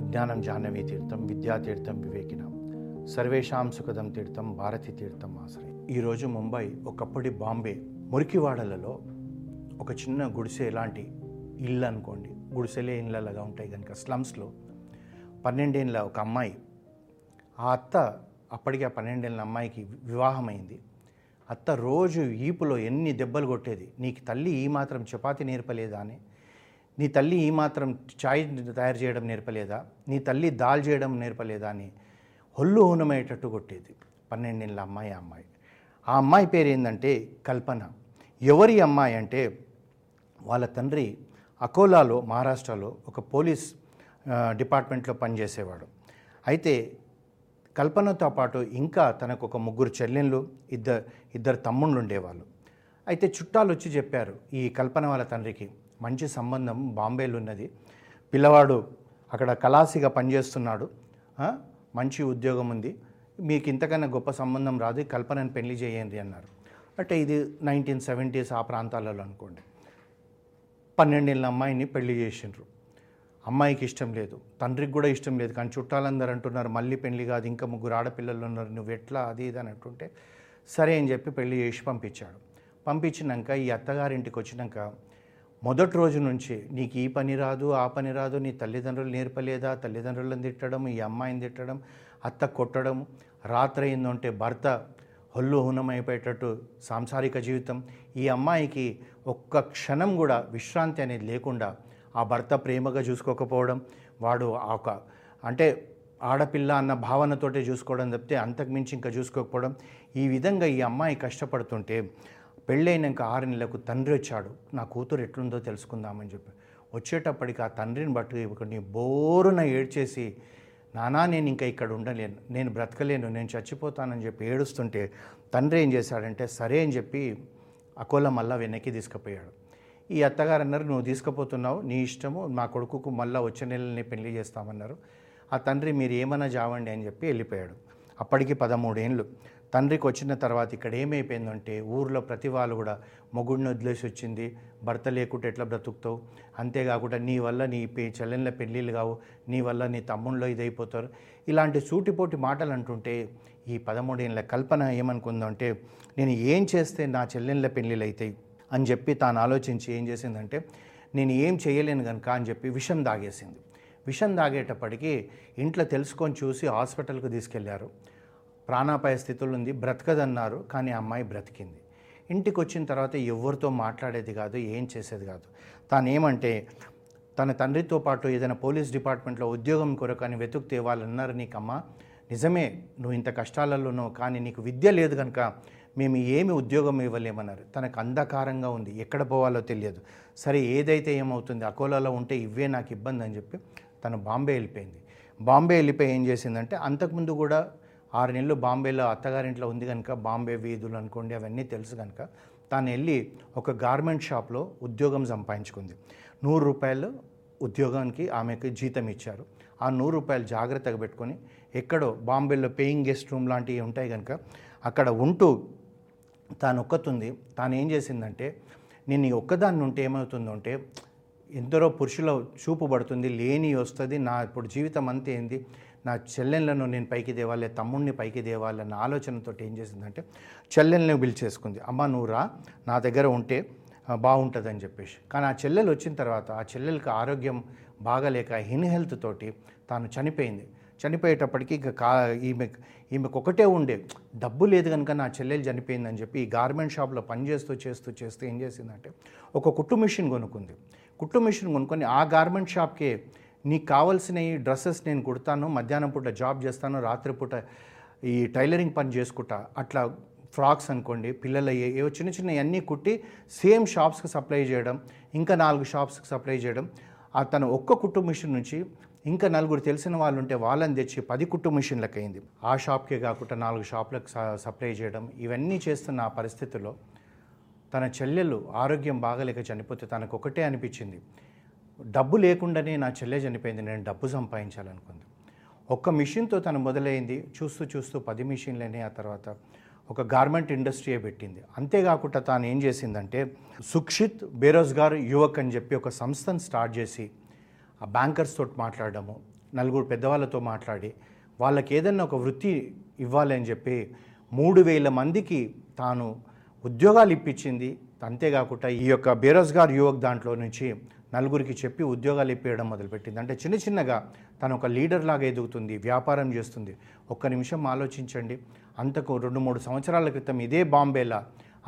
అజ్ఞానం జాహ్నవీ తీర్థం విద్యా తీర్థం వివేకినం. సర్వేషాం సుఖదం తీర్థం భారతి తీర్థం ఆశ్రయం. ఈరోజు ముంబై ఒకప్పటి బాంబే మురికివాడలలో ఒక చిన్న గుడిసె లాంటి ఇల్లు అనుకోండి. గుడిసెలే ఇళ్ళలాగా ఉంటాయి కనుక స్లమ్స్లో పన్నెండేళ్ళ ఒక అమ్మాయి ఆ అత్త అప్పటికి ఆ పన్నెండేళ్ళ అమ్మాయికి వివాహమైంది. అత్త రోజు ఈపులో ఎన్ని దెబ్బలు కొట్టేది? నీకు తల్లి ఈ మాత్రం చపాతి నేర్పలేదా అని నీ తల్లి ఈ మాత్రం చాయ్ తయారు చేయడం నేర్పలేదా? నీ తల్లి దాల్ చేయడం నేర్పలేదా అని హొల్లు హోనమయ్యేటట్టు కొట్టేది. పన్నెండేళ్ళ అమ్మాయి ఆ అమ్మాయి. ఆ అమ్మాయి పేరు ఏంటంటే కల్పన. ఎవరి అమ్మాయి అంటే వాళ్ళ తండ్రి అకోలాలో మహారాష్ట్రలో ఒక పోలీస్ డిపార్ట్మెంట్లో పనిచేసేవాడు. అయితే కల్పనతో పాటు ఇంకా తనకు ఒక ముగ్గురు చెల్లెళ్ళు ఇద్దరు ఇద్దరు తమ్ముళ్ళు ఉండేవాళ్ళు. అయితే చుట్టాలు వచ్చి చెప్పారు ఈ కల్పన వాళ్ళ తండ్రికి మంచి సంబంధం బాంబేలో ఉన్నది పిల్లవాడు అక్కడ కలాసిగా పనిచేస్తున్నాడు. మంచి ఉద్యోగం ఉంది. మీకు ఇంతకన్నా గొప్ప సంబంధం రాదు. కల్పనను కల్పనని పెళ్ళి చేయండి అన్నారు. అంటే ఇది నైన్టీన్ సెవెంటీస్ ఆ ప్రాంతాలలో అనుకోండి. పన్నెండేళ్ళ అమ్మాయిని పెళ్ళి చేసిండ్రు. అమ్మాయికి ఇష్టం లేదు. తండ్రికి కూడా ఇష్టం లేదు. కానీ చుట్టాలందరూ అంటున్నారు మళ్ళీ పెళ్ళి కాదు. ఇంకా ముగ్గురు ఆడపిల్లలు ఉన్నారు. నువ్వు ఎట్లా? అది ఇది అని అంటుంటే సరే అని చెప్పి పెళ్ళి చేసి పంపించాడు. పంపించినాక ఈ అత్తగారింటికి వచ్చినాక మొదటి రోజు నుంచి నీకు ఈ పని రాదు ఆ పని రాదు నీ తల్లిదండ్రులు నేర్పలేదా? తల్లిదండ్రులను తిట్టడం ఈ అమ్మాయిని తిట్టడం అత్త కొట్టడం రాత్రి అయిందంటే భర్త హొల్లు హునమైపోయేటట్టు సాంసారిక జీవితం. ఈ అమ్మాయికి ఒక్క క్షణం కూడా విశ్రాంతి అనేది లేకుండా ఆ భర్త ప్రేమగా చూసుకోకపోవడం వాడు ఆ ఒక అంటే ఆడపిల్ల అన్న భావనతోటే చూసుకోవడం తప్పితే అంతకుమించి ఇంకా చూసుకోకపోవడం. ఈ విధంగా ఈ అమ్మాయి కష్టపడుతుంటే పెళ్ళైనాక ఆరు నెలలకు తండ్రి వచ్చాడు. నా కూతురు ఎట్లుందో తెలుసుకుందామని చెప్పి. వచ్చేటప్పటికి ఆ తండ్రిని బట్టి ఒకటి బోరున ఏడ్చేసి నానా నేను ఇంకా ఇక్కడ ఉండలేను. నేను బ్రతకలేను. నేను చచ్చిపోతానని చెప్పి ఏడుస్తుంటే తండ్రి ఏం చేశాడంటే సరే అని చెప్పి అకోలా మళ్ళా వెనక్కి తీసుకుపోయాడు. ఈ అత్తగారు అన్నారు నువ్వు తీసుకుపోతున్నావు నీ ఇష్టము మా కొడుకుకు మళ్ళీ వచ్చే నెలనే పెళ్ళి చేస్తామన్నారు. ఆ తండ్రి మీరు ఏమన్నా జావండి అని చెప్పి వెళ్ళిపోయాడు. అప్పటికి పదమూడేళ్ళు తండ్రికి వచ్చిన తర్వాత ఇక్కడ ఏమైపోయిందంటే ఊర్లో ప్రతి వాళ్ళు కూడా మొగుడిని వదిలేసి వచ్చింది. భర్త లేకుంటే ఎట్లా బ్రతుకుతావు? అంతేకాకుండా నీ వల్ల నీ పే చెల్లెళ్ళ పెళ్ళిళ్ళు కావు. నీ వల్ల నీ తమ్ముళ్ళలో ఇదైపోతారు. ఇలాంటి సూటిపోటి మాటలు అంటుంటే ఈ పదమూడేళ్ళ కల్పన ఏమనుకుందంటే నేను ఏం చేస్తే నా చెల్లెళ్ళ పెళ్ళిళ్ళు అవుతాయి అని చెప్పి తాను ఆలోచించి ఏం చేసిందంటే నేను ఏం చేయలేను కనుక అని చెప్పి విషం దాగేసింది. విషం దాగేటప్పటికి ఇంట్లో తెలుసుకొని చూసి హాస్పిటల్కి తీసుకెళ్ళారు. ప్రాణాపాయ స్థితిలో ఉంది బ్రతకదన్నారు కానీ అమ్మాయి బ్రతికింది. ఇంటికి వచ్చిన తర్వాత ఎవరితో మాట్లాడేది కాదు ఏం చేసేది కాదు. తాను ఏమంటే తన తండ్రితో పాటు ఏదైనా పోలీస్ డిపార్ట్మెంట్లో ఉద్యోగం కొరకు అని వెతుకుతే వాళ్ళు అన్నారు నీకమ్మా నిజమే నువ్వు ఇంత కష్టాలలో ఉన్నావు కానీ నీకు విద్య లేదు కనుక మేము ఏమి ఉద్యోగం ఇవ్వలేమన్నారు. తనకు అంధకారంగా ఉంది ఎక్కడ పోవాలో తెలియదు. సరే ఏదైతే ఏమవుతుంది అకోలాలో ఉంటే ఇవే నాకు ఇబ్బంది అని చెప్పి తను బాంబే వెళ్ళిపోయింది. బాంబే వెళ్ళిపోయి ఏం చేసిందంటే అంతకుముందు కూడా ఆరు నెలలు బాంబేలో అత్తగారింట్లో ఉంది కనుక బాంబే వీధులు అనుకోండి అవన్నీ తెలుసు కనుక తాను వెళ్ళి ఒక గార్మెంట్ షాప్లో ఉద్యోగం సంపాదించుకుంది. నూరు రూపాయలు ఉద్యోగానికి ఆమెకు జీతం ఇచ్చారు. ఆ నూరు రూపాయలు జాగ్రత్తగా పెట్టుకొని ఎక్కడో బాంబేలో పేయింగ్ గెస్ట్ రూమ్ లాంటివి ఉంటాయి కనుక అక్కడ ఉంటూ తాను ఒక్కతుంది. తాను ఏం చేసిందంటే నేను ఈ ఒక్కదాన్ని ఉంటే ఏమవుతుందో అంటే ఎందరో పురుషుల చూపు పడుతుంది లేని వస్తుంది. నా ఇప్పుడు జీవితం అంతే ఏంది? నా చెల్లెళ్ళను నేను పైకి తేవాలి తమ్ముడిని పైకి తేవాలి అన్న ఆలోచనతో ఏం చేసిందంటే చెల్లెల్ని పిలిచేసుకుంది. అమ్మ నువ్వు రా నా దగ్గర ఉంటే బాగుంటుందని చెప్పేసి. కానీ ఆ చెల్లెలు వచ్చిన తర్వాత ఆ చెల్లెలకి ఆరోగ్యం బాగలేక హిన్ హెల్త్ తోటి తాను చనిపోయింది. చనిపోయేటప్పటికి ఇక కా ఈమె ఈమెకు ఒకటే ఉండే. డబ్బు లేదు కనుక నా చెల్లెలు చనిపోయిందని చెప్పి ఈ గార్మెంట్ షాప్లో పనిచేస్తూ చేస్తూ చేస్తూ ఏం చేసిందంటే ఒక కుట్టు మిషన్ కొనుక్కుంది. కుట్టు మిషన్ కొనుక్కొని ఆ గార్మెంట్ షాప్కే నీకు కావాల్సిన ఈ డ్రెస్సెస్ నేను కుడతాను మధ్యాహ్నం పూట జాబ్ చేస్తాను రాత్రిపూట ఈ టైలరింగ్ పని చేసుకుంటా అట్లా ఫ్రాక్స్ అనుకోండి పిల్లలు ఏవో చిన్న చిన్న అన్నీ కుట్టి సేమ్ షాప్స్కి సప్లై చేయడం ఇంకా నాలుగు షాప్స్కి సప్లై చేయడం. ఆ తన ఒక్క కుట్టు మిషన్ నుంచి ఇంకా నలుగురు తెలిసిన వాళ్ళు ఉంటే వాళ్ళని తెచ్చి పది కుట్టు మిషన్లకు అయింది ఆ షాప్కే కాకుండా నాలుగు షాప్లకు సప్లై చేయడం ఇవన్నీ చేస్తున్న ఆ పరిస్థితుల్లో తన చెల్లెలు ఆరోగ్యం బాగలేక చనిపోతే తనకు ఒకటే అనిపించింది. డబ్బు లేకుండానే నా చెల్లె చనిపోయింది నేను డబ్బు సంపాదించాలనుకుంది. ఒక్క మిషన్తో తను మొదలైంది. చూస్తూ చూస్తూ పది మిషన్లనే ఆ తర్వాత ఒక గార్మెంట్ ఇండస్ట్రీయే పెట్టింది. అంతేకాకుండా తాను ఏం చేసిందంటే సుక్షిత్ బేరోజ్గార్ యువక్ అని చెప్పి ఒక సంస్థను స్టార్ట్ చేసి ఆ బ్యాంకర్స్ తోటి మాట్లాడడము నలుగురు పెద్దవాళ్ళతో మాట్లాడి వాళ్ళకి ఏదన్నా ఒక వృత్తి ఇవ్వాలి అని చెప్పి మూడు వేల మందికి తాను ఉద్యోగాలు ఇప్పించింది. అంతేకాకుండా ఈ యొక్క బేరోజ్గార్ యువక్ దాంట్లో నుంచి నలుగురికి చెప్పి ఉద్యోగాలు ఇప్పించడం మొదలుపెట్టింది. అంటే చిన్న చిన్నగా తను ఒక లీడర్ లాగా ఎదుగుతుంది వ్యాపారం చేస్తుంది. ఒక్క నిమిషం ఆలోచించండి. అంతకు రెండు మూడు సంవత్సరాల క్రితం ఇదే బాంబేలా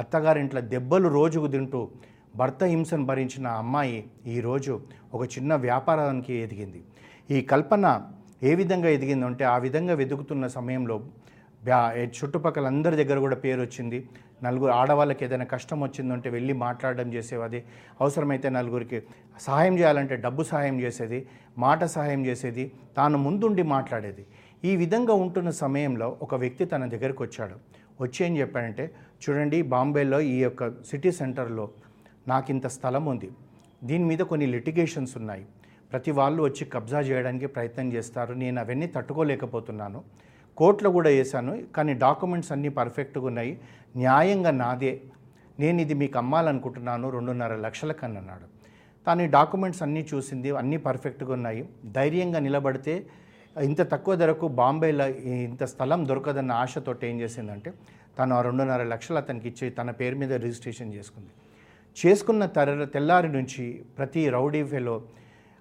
అత్తగారింట్లో దెబ్బలు రోజుకు తింటూ భర్త హింసను భరించిన అమ్మాయి ఈరోజు ఒక చిన్న వ్యాపారానికి ఎదిగింది. ఈ కల్పన ఏ విధంగా ఎదిగిందంటే ఆ విధంగా వెతుకుతున్న సమయంలో బ్యా చుట్టుపక్కల అందరి దగ్గర కూడా పేరు వచ్చింది. నలుగురు ఆడవాళ్ళకి ఏదైనా కష్టం వచ్చిందంటే వెళ్ళి మాట్లాడడం చేసేది అవసరమైతే నలుగురికి సహాయం చేయాలంటే డబ్బు సహాయం చేసేది మాట సహాయం చేసేది తాను ముందుండి మాట్లాడేది. ఈ విధంగా ఉంటున్న సమయంలో ఒక వ్యక్తి తన దగ్గరికి వచ్చాడు. వచ్చి ఏం చెప్పాడంటే చూడండి బాంబేలో ఈ యొక్క సిటీ సెంటర్లో నాకు ఇంత స్థలం ఉంది. దీని మీద కొన్ని లిటిగేషన్స్ ఉన్నాయి. ప్రతి వాళ్ళు వచ్చి కబ్జా చేయడానికి ప్రయత్నం చేస్తారు. నేను అవన్నీ తట్టుకోలేకపోతున్నాను. కోర్టులో కూడా వేశాను కానీ డాక్యుమెంట్స్ అన్నీ పర్ఫెక్ట్గా ఉన్నాయి. న్యాయంగా నాదే. నేను ఇది మీకు అమ్మాలనుకుంటున్నాను రెండున్నర లక్షల కన్నా అన్నాడు తాను డాక్యుమెంట్స్ అన్నీ చూసింది అన్నీ పర్ఫెక్ట్గా ఉన్నాయి. ధైర్యంగా నిలబడితే ఇంత తక్కువ ధరకు బాంబేలో ఇంత స్థలం దొరకదన్న ఆశతో ఏం చేసిందంటే తను ఆ రెండున్నర లక్షలు అతనికి ఇచ్చి తన పేరు మీద రిజిస్ట్రేషన్ చేసుకుంది. చేసుకున్న తర తెల్లారి నుంచి ప్రతి రౌడీ ఫెలో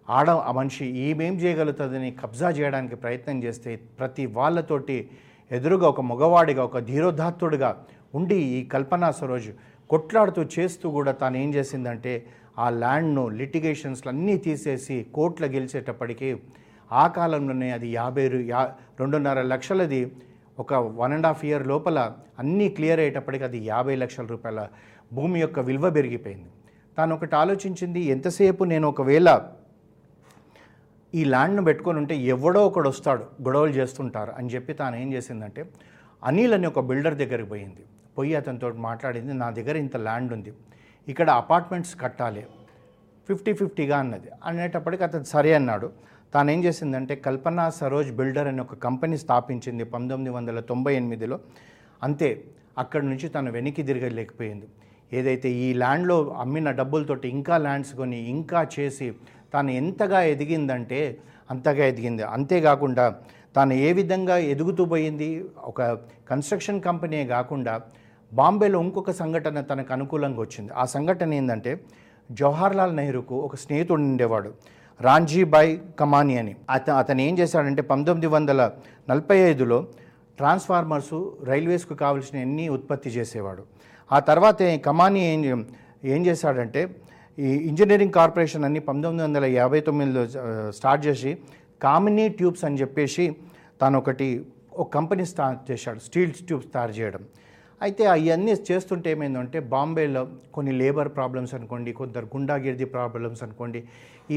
ఆడ ఆ మనిషి ఏమేం చేయగలుగుతుందని కబ్జా చేయడానికి ప్రయత్నం చేస్తే ప్రతి వాళ్ళతోటి ఎదురుగా ఒక మగవాడిగా ఒక ధీరోధాత్తుడిగా ఉండి ఈ కల్పనా సరోజ్ కొట్లాడుతూ చేస్తూ కూడా తాను ఏం చేసిందంటే ఆ ల్యాండ్ను లిటిగేషన్స్లు అన్నీ తీసేసి కోర్టులో గెలిచేటప్పటికీ ఆ కాలంలోనే అది యాభై యా రెండున్నర లక్షలది ఒక వన్ అండ్ హాఫ్ ఇయర్ లోపల అన్నీ క్లియర్ అయ్యేటప్పటికి అది యాభై లక్షల రూపాయల భూమి యొక్క విలువ పెరిగిపోయింది. తాను ఒకటి ఆలోచించింది ఎంతసేపు నేను ఒకవేళ ఈ ల్యాండ్ను పెట్టుకొని ఉంటే ఎవడో ఒకడు వస్తాడు గొడవలు చేస్తుంటారు అని చెప్పి తాను ఏం చేసిందంటే అనిల్ అని ఒక బిల్డర్ దగ్గరికి పోయింది. పోయి అతనితో మాట్లాడింది నా దగ్గర ఇంత ల్యాండ్ ఉంది ఇక్కడ అపార్ట్మెంట్స్ కట్టాలి ఫిఫ్టీ ఫిఫ్టీగా అన్నది. అనేటప్పటికి అతను సరే అన్నాడు. తాను ఏం చేసిందంటే కల్పన సరోజ్ బిల్డర్ అనే ఒక కంపెనీ స్థాపించింది పంతొమ్మిది వందల తొంభై ఎనిమిదిలో. అంతే అక్కడి నుంచి తను వెనక్కి తిరగలేకపోయింది ఏదైతే ఈ ల్యాండ్లో అమ్మిన డబ్బులతోటి ఇంకా ల్యాండ్స్ కొని ఇంకా చేసి తాను ఎంతగా ఎదిగిందంటే అంతగా ఎదిగింది. అంతేకాకుండా తాను ఏ విధంగా ఎదుగుతూ పోయింది? ఒక కన్స్ట్రక్షన్ కంపెనీ కాకుండా బాంబేలో ఇంకొక సంఘటన తనకు అనుకూలంగా వచ్చింది. ఆ సంఘటన ఏంటంటే జవహర్లాల్ నెహ్రూకు ఒక స్నేహితుడు ఉండేవాడు రాంజీబాయ్ కమాని అని. అత అతను ఏం చేశాడంటే పంతొమ్మిది వందల నలభై ఐదులో ట్రాన్స్ఫార్మర్సు రైల్వేస్కు కావాల్సిన అన్నీ ఉత్పత్తి చేసేవాడు. ఆ తర్వాత కమానీ కమాని ఏం ఏం చేశాడంటే ఈ ఇంజనీరింగ్ కార్పొరేషన్ అన్ని పంతొమ్మిది వందల యాభై తొమ్మిదిలో స్టార్ట్ చేసి కామినీ ట్యూబ్స్ అని చెప్పేసి తాను ఒకటి ఒక కంపెనీ స్టార్ట్ చేశాడు స్టీల్ ట్యూబ్స్ తయారు చేయడం. అయితే అవన్నీ చేస్తుంటే ఏమైందంటే బాంబేలో కొన్ని లేబర్ ప్రాబ్లమ్స్ అనుకోండి కొందరు గుండాగిర్ది ప్రాబ్లమ్స్ అనుకోండి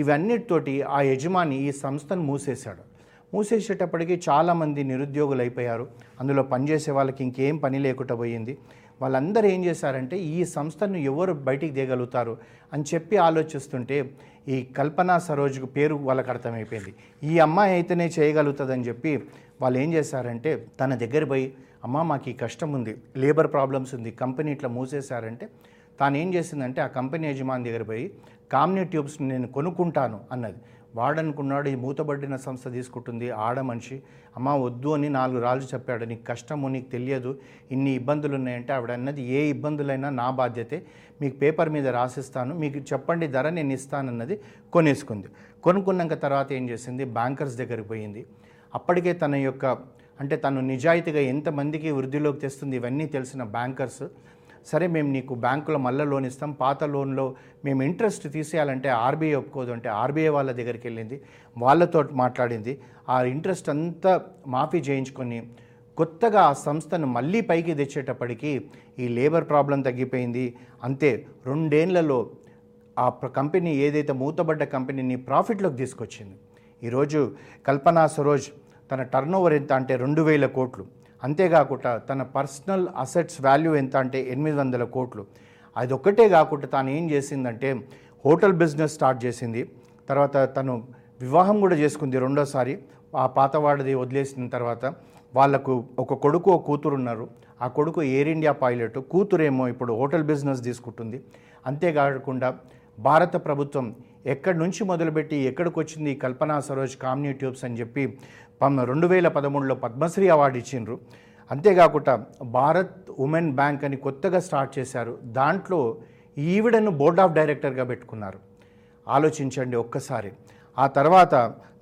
ఇవన్నిటితోటి ఆ యజమాని ఈ సంస్థను మూసేశాడు. మూసేసేటప్పటికి చాలామంది నిరుద్యోగులు అయిపోయారు అందులో పనిచేసే వాళ్ళకి ఇంకేం పని లేకుండా పోయింది. వాళ్ళందరూ ఏం చేశారంటే ఈ సంస్థను ఎవరు బయటికి తీయగలుగుతారు అని చెప్పి ఆలోచిస్తుంటే ఈ కల్పనా సరోజ్కు పేరు వాళ్ళకి అర్థమైపోయింది. ఈ అమ్మాయి అయితేనే చేయగలుగుతుందని చెప్పి వాళ్ళు ఏం చేశారంటే తన దగ్గర పోయి అమ్మ మాకు ఈ కష్టం ఉంది లేబర్ ప్రాబ్లమ్స్ ఉంది కంపెనీ ఇట్లా మూసేశారంటే తాను ఏం చేసిందంటే ఆ కంపెనీ యజమాని దగ్గర పోయి కామ్నీ ట్యూబ్స్ నేను కొనుక్కుంటాను అన్నది. వాడనుకున్నాడు ఈ మూతబడిన సంస్థ తీసుకుంటుంది ఆడ మనిషి. అమ్మ వద్దు అని నాలుగు రాళ్ళు చెప్పాడు. నీకు కష్టము నీకు తెలియదు. ఇన్ని ఇబ్బందులు ఉన్నాయంటే ఆవిడ అన్నది ఏ ఇబ్బందులైనా నా బాధ్యతే. మీకు పేపర్ మీద రాసిస్తాను మీకు చెప్పండి ధర నేను ఇస్తానన్నది కొనేసుకుంది. కొనుక్కున్నాక తర్వాత ఏం చేసింది? బ్యాంకర్స్ దగ్గరికి పోయింది. అప్పటికే తన యొక్క అంటే తను నిజాయితీగా ఎంతమందికి వృద్ధిలోకి తెస్తుంది ఇవన్నీ తెలిసిన బ్యాంకర్స్ సరే మేము నీకు బ్యాంకులో మళ్ళీ లోన్ ఇస్తాం పాత లోన్లో మేము ఇంట్రెస్ట్ తీసేయాలంటే ఆర్బీఐ ఒప్పుకోదు అంటే ఆర్బీఐ వాళ్ళ దగ్గరికి వెళ్ళింది వాళ్ళతో మాట్లాడింది. ఆ ఇంట్రెస్ట్ అంతా మాఫీ చేయించుకొని కొత్తగా ఆ సంస్థను మళ్ళీ పైకి తెచ్చేటప్పటికి ఈ లేబర్ ప్రాబ్లం తగ్గిపోయింది. అంతే రెండేళ్ళలో ఆ కంపెనీ ఏదైతే మూతబడ్డ కంపెనీని ప్రాఫిట్లోకి తీసుకొచ్చింది. ఈరోజు కల్పనా సరోజ్ తన టర్న్ ఓవర్ ఎంత అంటే రెండు వేల కోట్లు. అంతేకాకుండా తన పర్సనల్ అసెట్స్ వాల్యూ ఎంత అంటే ఎనిమిది వందల కోట్లు. అది కాకుండా తాను ఏం చేసిందంటే హోటల్ బిజినెస్ స్టార్ట్ చేసింది. తర్వాత తను వివాహం కూడా చేసుకుంది రెండోసారి. ఆ పాతవాడిది వదిలేసిన తర్వాత వాళ్ళకు ఒక కొడుకు ఒక కూతురు ఉన్నారు. ఆ కొడుకు ఎయిర్ ఇండియా పైలట్ కూతురేమో ఇప్పుడు హోటల్ బిజినెస్ తీసుకుంటుంది. అంతేకాకుండా భారత ప్రభుత్వం ఎక్కడి నుంచి మొదలుపెట్టి ఎక్కడికి వచ్చింది కల్పనా సరోజ్ కామ్నీ ట్యూబ్స్ అని చెప్పి రెండు వేల పదమూడులో పద్మశ్రీ అవార్డు ఇచ్చిండ్రు. అంతేకాకుండా భారత్ ఉమెన్ బ్యాంక్ అని కొత్తగా స్టార్ట్ చేశారు. దాంట్లో ఈవిడను బోర్డ్ ఆఫ్ డైరెక్టర్గా పెట్టుకున్నారు. ఆలోచించండి ఒక్కసారి. ఆ తర్వాత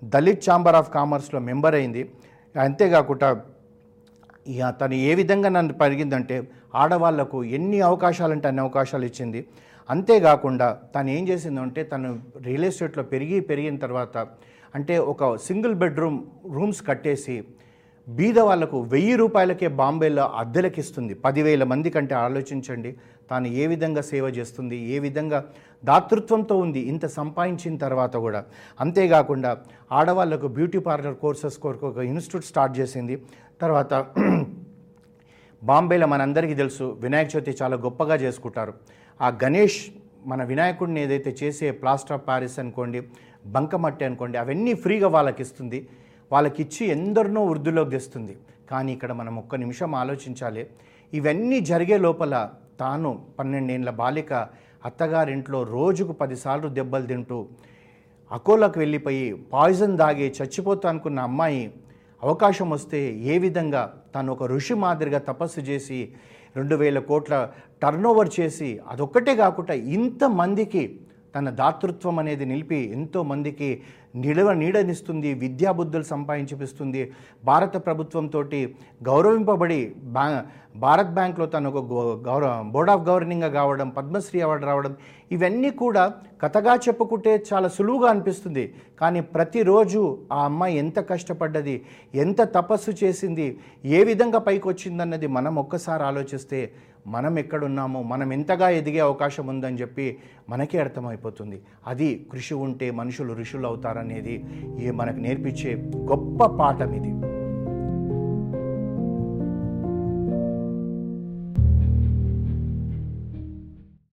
దళిత్ ఛాంబర్ ఆఫ్ కామర్స్లో మెంబర్ అయింది. అంతేకాకుండా తను ఏ విధంగా నన్ను పరిగిందంటే ఆడవాళ్ళకు ఎన్ని అవకాశాలంటే అన్ని అవకాశాలు ఇచ్చింది. అంతేకాకుండా తను ఏం చేసిందంటే తను రియల్ ఎస్టేట్లో పెరిగి పెరిగిన తర్వాత అంటే ఒక సింగిల్ బెడ్రూమ్ రూమ్స్ కట్టేసి బీద వాళ్ళకు వెయ్యి రూపాయలకే బాంబేలో అద్దెలకు ఇస్తుంది పదివేల మంది కంటే ఆలోచించండి. తాను ఏ విధంగా సేవ చేస్తుంది ఏ విధంగా దాతృత్వంతో ఉంది ఇంత సంపాదించిన తర్వాత కూడా. అంతేకాకుండా ఆడవాళ్ళకు బ్యూటీ పార్లర్ కోర్సెస్ కొరకు ఒక ఇన్స్టిట్యూట్ స్టార్ట్ చేసింది. తర్వాత బాంబేలో మనందరికీ తెలుసు వినాయక చవితి చాలా గొప్పగా చేసుకుంటారు. ఆ గణేష్ మన వినాయకుడిని ఏదైతే చేసే ప్లాస్టర్ ఆఫ్ ప్యారిస్ అనుకోండి బంకమట్టి అనుకోండి అవన్నీ ఫ్రీగా వాళ్ళకి ఇస్తుంది. వాళ్ళకి ఇచ్చి ఎందరినో వృద్ధిలోకి తెస్తుంది. కానీ ఇక్కడ మనం ఒక్క నిమిషం ఆలోచించాలి. ఇవన్నీ జరిగే లోపల తాను పన్నెండేండ్ల బాలిక అత్తగారింట్లో రోజుకు పదిసార్లు దెబ్బలు తింటూ అకోలకు వెళ్ళిపోయి పాయిజన్ దాగి చచ్చిపోతా అనుకున్న అమ్మాయి అవకాశం వస్తే ఏ విధంగా తను ఒక ఋషి మాదిరిగా తపస్సు చేసి రెండు వేల కోట్ల టర్నోవర్ చేసి అదొక్కటే కాకుండా ఇంతమందికి తన దాతృత్వం అనేది నిలిపి ఎంతోమందికి నిలవ నీడనిస్తుంది విద్యాబుద్ధులు సంపాదించిపిస్తుంది. భారత ప్రభుత్వంతో గౌరవింపబడి బా భారత్ బ్యాంక్లో తను ఒక గౌరవ బోర్డ్ ఆఫ్ గవర్నింగ్గా కావడం పద్మశ్రీ అవార్డు రావడం ఇవన్నీ కూడా కథగా చెప్పుకుంటే చాలా సులువుగా అనిపిస్తుంది. కానీ ప్రతిరోజు ఆ అమ్మాయి ఎంత కష్టపడ్డది ఎంత తపస్సు చేసింది ఏ విధంగా పైకి వచ్చిందన్నది మనం ఒక్కసారి ఆలోచిస్తే మనం ఎక్కడున్నామో మనం ఎంతగా ఎదిగే అవకాశం ఉందని చెప్పి మనకే అర్థమైపోతుంది. అది కృషి ఉంటే మనుషులు ఋషులు అనేది ఈ మనకు నేర్పించే గొప్ప పాఠం ఇది.